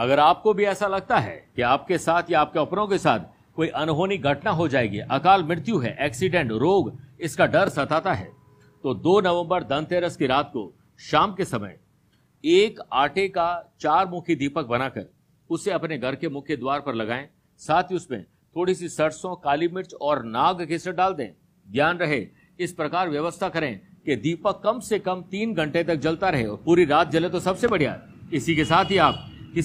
अगर आपको भी ऐसा लगता है कि आपके साथ या आपके अपनों के साथ कोई अनहोनी घटना हो जाएगी, अकाल मृत्यु है, एक्सीडेंट, रोग, इसका डर सताता है तो 2 नवंबर धनतेरस की रात को शाम के समय एक आटे का चार मुखी दीपक बनाकर उसे अपने घर के मुख्य द्वार पर लगाएँ। साथ ही उसमें थोड़ी सी सरसों, काली मिर्च और नाग केसर डाल दें। ध्यान रहे, इस प्रकार व्यवस्था करें कि दीपक कम से कम तीन घंटे तक जलता रहे और पूरी रात जले तो सबसे बढ़िया। इसी के साथ ही आप